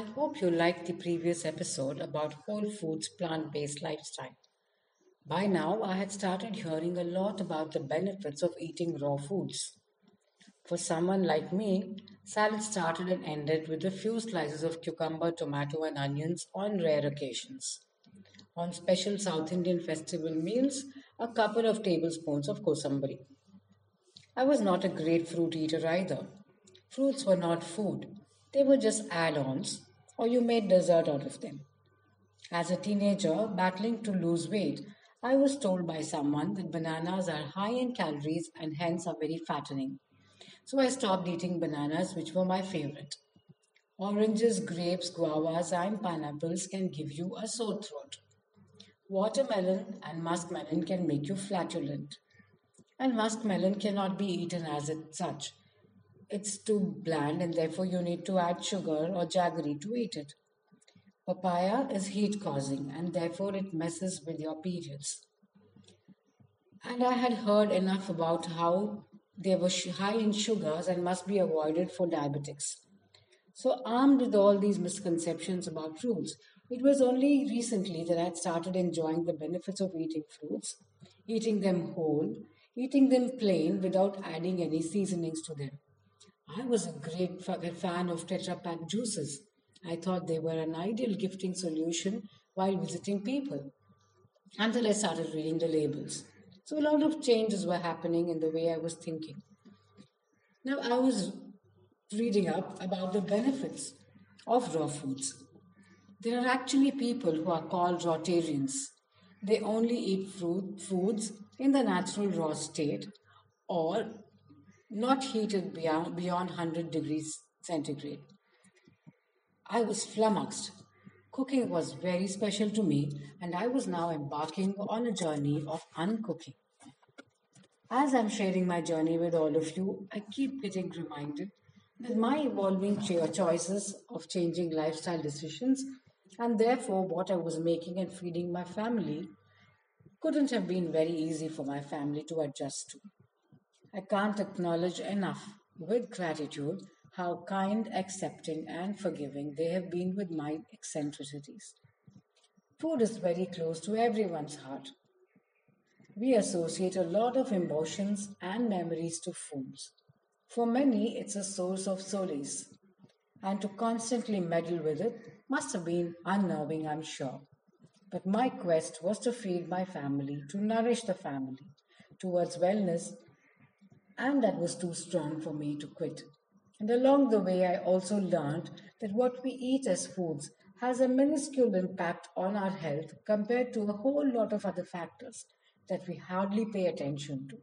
I hope you liked the previous episode about Whole Foods plant based lifestyle. By now, I had started hearing a lot about the benefits of eating raw foods. For someone like me, salad started and ended with a few slices of cucumber, tomato, and onions on rare occasions. On special South Indian festival meals, a couple of tablespoons of kosambari. I was not a great fruit eater either. Fruits were not food, they were just add ons, or you made dessert out of them. As a teenager battling to lose weight, I was told by someone that bananas are high in calories and hence are very fattening. So I stopped eating bananas, which were my favorite. Oranges, grapes, guavas, and pineapples can give you a sore throat. Watermelon and muskmelon can make you flatulent. And muskmelon cannot be eaten as it such. It's too bland and therefore you need to add sugar or jaggery to eat it. Papaya is heat causing and therefore it messes with your periods. And I had heard enough about how they were high in sugars and must be avoided for diabetics. So, armed with all these misconceptions about fruits, it was only recently that I had started enjoying the benefits of eating fruits, eating them whole, eating them plain without adding any seasonings to them. I was a great fan of Tetra Pak juices. I thought they were an ideal gifting solution while visiting people until I started reading the labels. So a lot of changes were happening in the way I was thinking. Now I was reading up about the benefits of raw foods. There are actually people who are called rawtarians. They only eat fruit foods in the natural raw state or not heated beyond, beyond 100 degrees centigrade. I was flummoxed. Cooking was very special to me, and I was now embarking on a journey of uncooking. As I'm sharing my journey with all of you, I keep getting reminded that my evolving choices of changing lifestyle decisions and therefore what I was making and feeding my family couldn't have been very easy for my family to adjust to. I can't acknowledge enough with gratitude how kind, accepting, and forgiving they have been with my eccentricities. Food is very close to everyone's heart, we associate a lot of emotions and memories to foods. For many, it's a source of solace, and to constantly meddle with it must have been unnerving, I'm sure. But my quest was to feed my family, to nourish the family towards wellness, and that was too strong for me to quit. And along the way, I also learned that what we eat as foods has a minuscule impact on our health compared to a whole lot of other factors that we hardly pay attention to.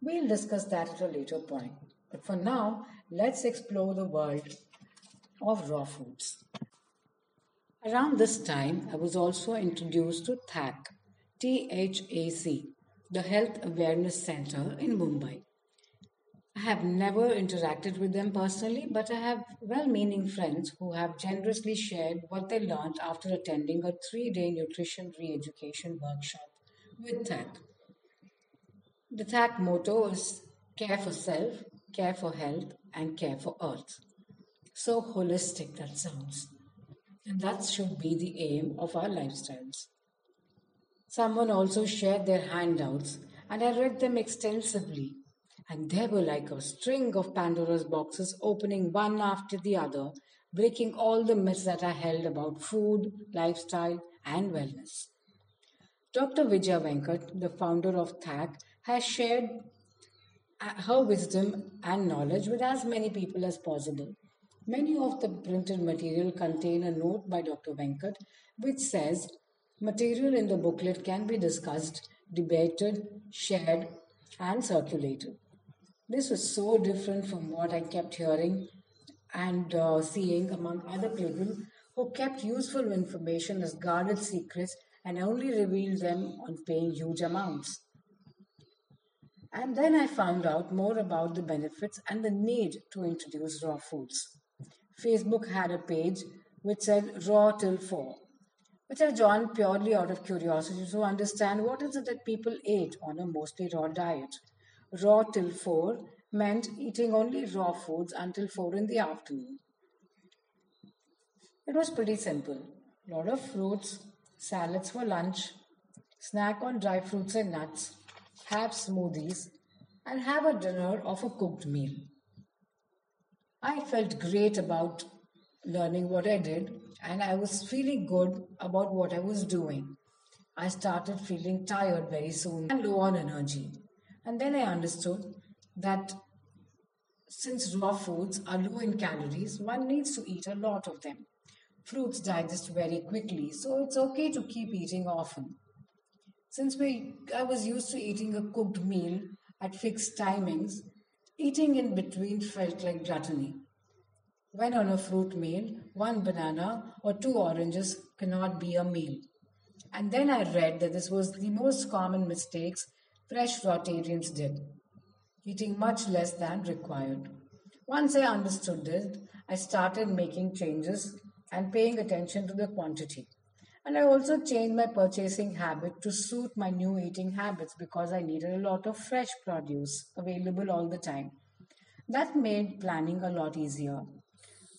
We'll discuss that at a later point. But for now, let's explore the world of raw foods. Around this time, I was also introduced to THAC, T-H-A-C, the Health Awareness Center in Mumbai. I have never interacted with them personally, but I have well meaning friends who have generously shared what they learned after attending a three day nutrition re education workshop with THAC. The THAC motto is care for self, care for health, and care for earth. So holistic that sounds. And that should be the aim of our lifestyles. Someone also shared their handouts, and I read them extensively. And they were like a string of Pandora's boxes opening one after the other, breaking all the myths that I held about food, lifestyle, and wellness. Dr. Vijaya Venkat, the founder of THAC, has shared uh, her wisdom and knowledge with as many people as possible. Many of the printed material contain a note by Dr. Venkat which says material in the booklet can be discussed, debated, shared, and circulated. This was so different from what I kept hearing and uh, seeing among other people who kept useful information as guarded secrets and only revealed them on paying huge amounts. And then I found out more about the benefits and the need to introduce raw foods. Facebook had a page which said raw till 4, which I joined purely out of curiosity to understand what is it that people ate on a mostly raw diet. Raw till 4 meant eating only raw foods until 4 in the afternoon. It was pretty simple. A lot of fruits, salads for lunch, snack on dry fruits and nuts, have smoothies, and have a dinner of a cooked meal. I felt great about learning what I did, and I was feeling good about what I was doing. I started feeling tired very soon and low on energy. And then I understood that since raw foods are low in calories, one needs to eat a lot of them. Fruits digest very quickly, so it's okay to keep eating often. Since we, I was used to eating a cooked meal at fixed timings, eating in between felt like gluttony. When on a fruit meal, one banana or two oranges cannot be a meal. And then I read that this was the most common mistakes fresh rawtarians did, eating much less than required. Once I understood this, I started making changes and paying attention to the quantity. And I also changed my purchasing habit to suit my new eating habits because I needed a lot of fresh produce available all the time. That made planning a lot easier.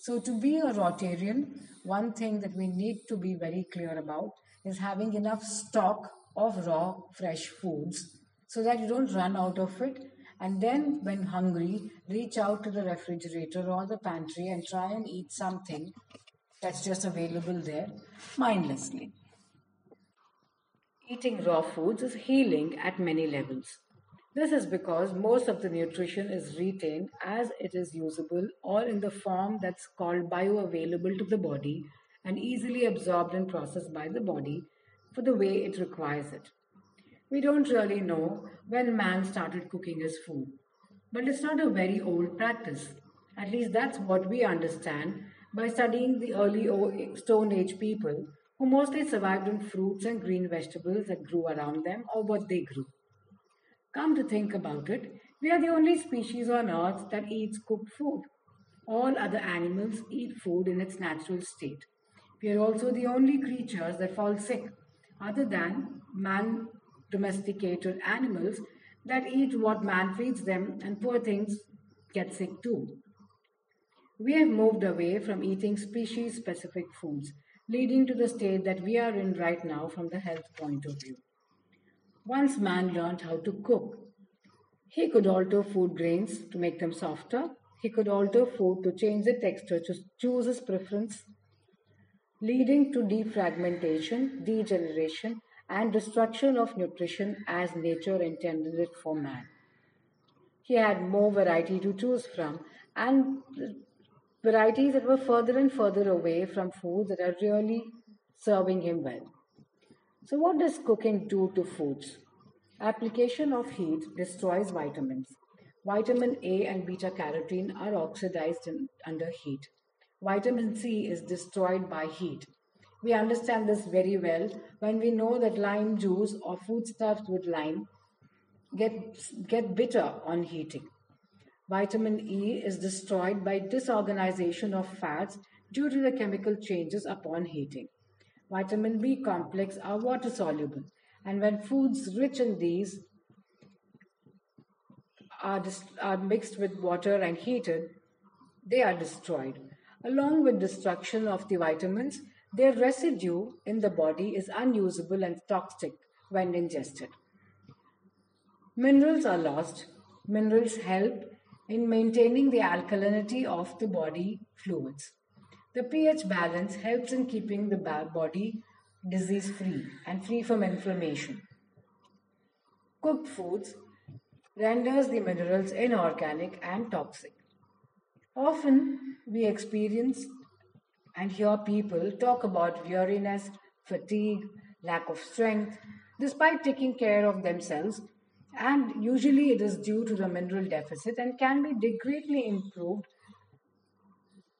So, to be a rawtarian, one thing that we need to be very clear about is having enough stock of raw, fresh foods so that you don't run out of it. And then, when hungry, reach out to the refrigerator or the pantry and try and eat something that's just available there mindlessly. Eating raw foods is healing at many levels. This is because most of the nutrition is retained as it is usable or in the form that's called bioavailable to the body and easily absorbed and processed by the body for the way it requires it. We don't really know when man started cooking his food, but it's not a very old practice. At least that's what we understand by studying the early Stone Age people who mostly survived on fruits and green vegetables that grew around them or what they grew. Come to think about it, we are the only species on earth that eats cooked food. All other animals eat food in its natural state. We are also the only creatures that fall sick, other than man domesticated animals that eat what man feeds them, and poor things get sick too. We have moved away from eating species specific foods, leading to the state that we are in right now from the health point of view. Once man learned how to cook, he could alter food grains to make them softer. He could alter food to change the texture to choose his preference, leading to defragmentation, degeneration, and destruction of nutrition as nature intended it for man. He had more variety to choose from and varieties that were further and further away from foods that are really serving him well. So, what does cooking do to foods? Application of heat destroys vitamins. Vitamin A and beta carotene are oxidized in, under heat. Vitamin C is destroyed by heat. We understand this very well when we know that lime juice or foodstuffs with lime get, get bitter on heating. Vitamin E is destroyed by disorganization of fats due to the chemical changes upon heating. Vitamin B complex are water soluble, and when foods rich in these are, are mixed with water and heated, they are destroyed. Along with destruction of the vitamins, their residue in the body is unusable and toxic when ingested. Minerals are lost. Minerals help in maintaining the alkalinity of the body fluids. The pH balance helps in keeping the body disease free and free from inflammation. Cooked foods renders the minerals inorganic and toxic. Often we experience and hear people talk about weariness, fatigue, lack of strength, despite taking care of themselves, and usually it is due to the mineral deficit and can be greatly improved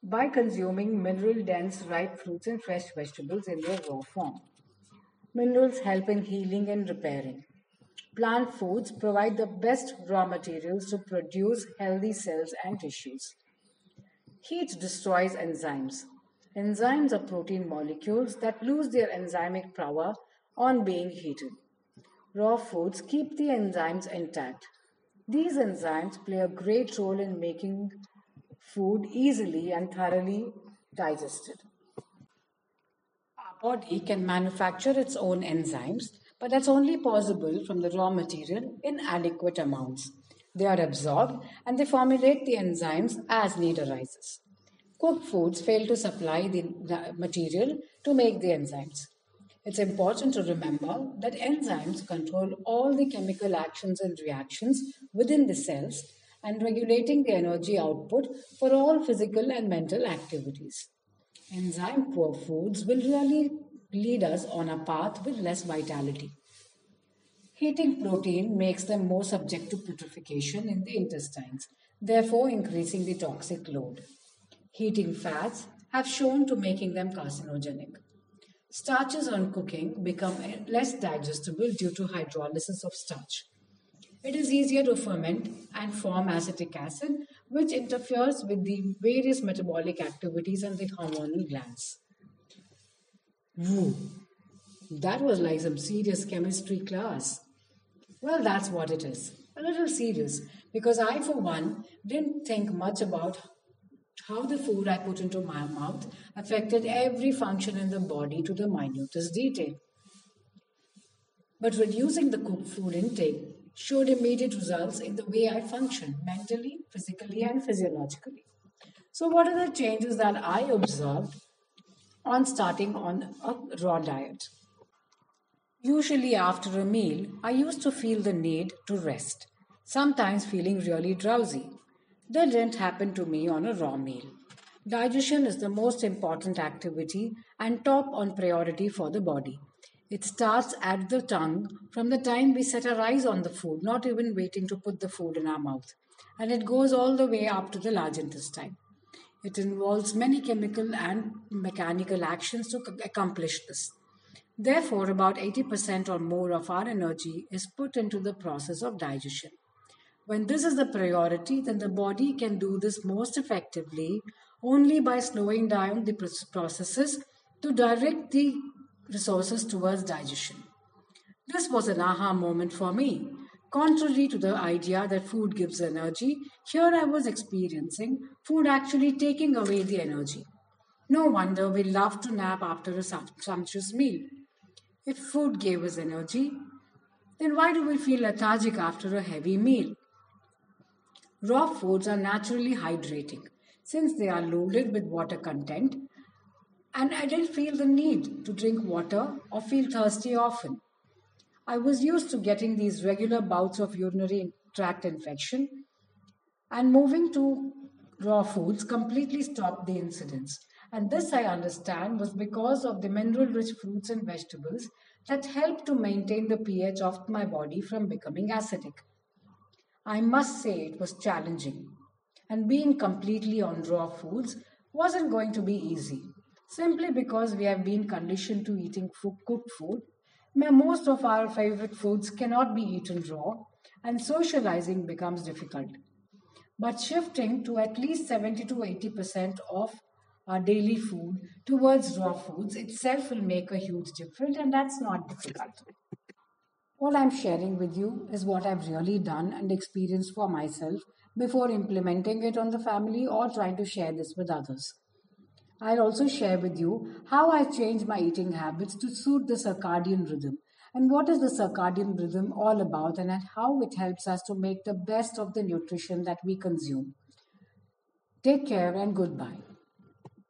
by consuming mineral dense ripe fruits and fresh vegetables in their raw form. Minerals help in healing and repairing. Plant foods provide the best raw materials to produce healthy cells and tissues. Heat destroys enzymes. Enzymes are protein molecules that lose their enzymic power on being heated. Raw foods keep the enzymes intact. These enzymes play a great role in making food easily and thoroughly digested. Our body can manufacture its own enzymes, but that's only possible from the raw material in adequate amounts. They are absorbed and they formulate the enzymes as need arises. Cooked foods fail to supply the material to make the enzymes. It's important to remember that enzymes control all the chemical actions and reactions within the cells and regulating the energy output for all physical and mental activities. Enzyme poor foods will really lead us on a path with less vitality. Heating protein makes them more subject to putrefaction in the intestines, therefore increasing the toxic load. Heating fats have shown to making them carcinogenic. Starches on cooking become less digestible due to hydrolysis of starch. It is easier to ferment and form acetic acid, which interferes with the various metabolic activities and the hormonal glands. Woo! That was like some serious chemistry class. Well, that's what it is. A little serious, because I, for one, didn't think much about how the food I put into my mouth affected every function in the body to the minutest detail. But reducing the cooked food intake showed immediate results in the way I function mentally, physically, and physiologically. So, what are the changes that I observed on starting on a raw diet? Usually, after a meal, I used to feel the need to rest, sometimes feeling really drowsy. That didn't happen to me on a raw meal. Digestion is the most important activity and top on priority for the body. It starts at the tongue from the time we set our eyes on the food, not even waiting to put the food in our mouth. And it goes all the way up to the large intestine. It involves many chemical and mechanical actions to accomplish this. Therefore, about 80% or more of our energy is put into the process of digestion. When this is the priority, then the body can do this most effectively only by slowing down the processes to direct the resources towards digestion. This was an aha moment for me. Contrary to the idea that food gives energy, here I was experiencing food actually taking away the energy. No wonder we love to nap after a sumptuous meal. If food gave us energy, then why do we feel lethargic after a heavy meal? Raw foods are naturally hydrating since they are loaded with water content and I didn't feel the need to drink water or feel thirsty often. I was used to getting these regular bouts of urinary tract infection, and moving to raw foods completely stopped the incidence. And this, I understand, was because of the mineral rich fruits and vegetables that help to maintain the pH of my body from becoming acidic. I must say it was challenging, and being completely on raw foods wasn't going to be easy simply because we have been conditioned to eating cooked food. Most of our favorite foods cannot be eaten raw, and socializing becomes difficult. But shifting to at least 70 to 80% of our daily food towards raw foods itself will make a huge difference, and that's not difficult. What I'm sharing with you is what I've really done and experienced for myself before implementing it on the family or trying to share this with others. I'll also share with you how I changed my eating habits to suit the circadian rhythm and what is the circadian rhythm all about and how it helps us to make the best of the nutrition that we consume. Take care and goodbye.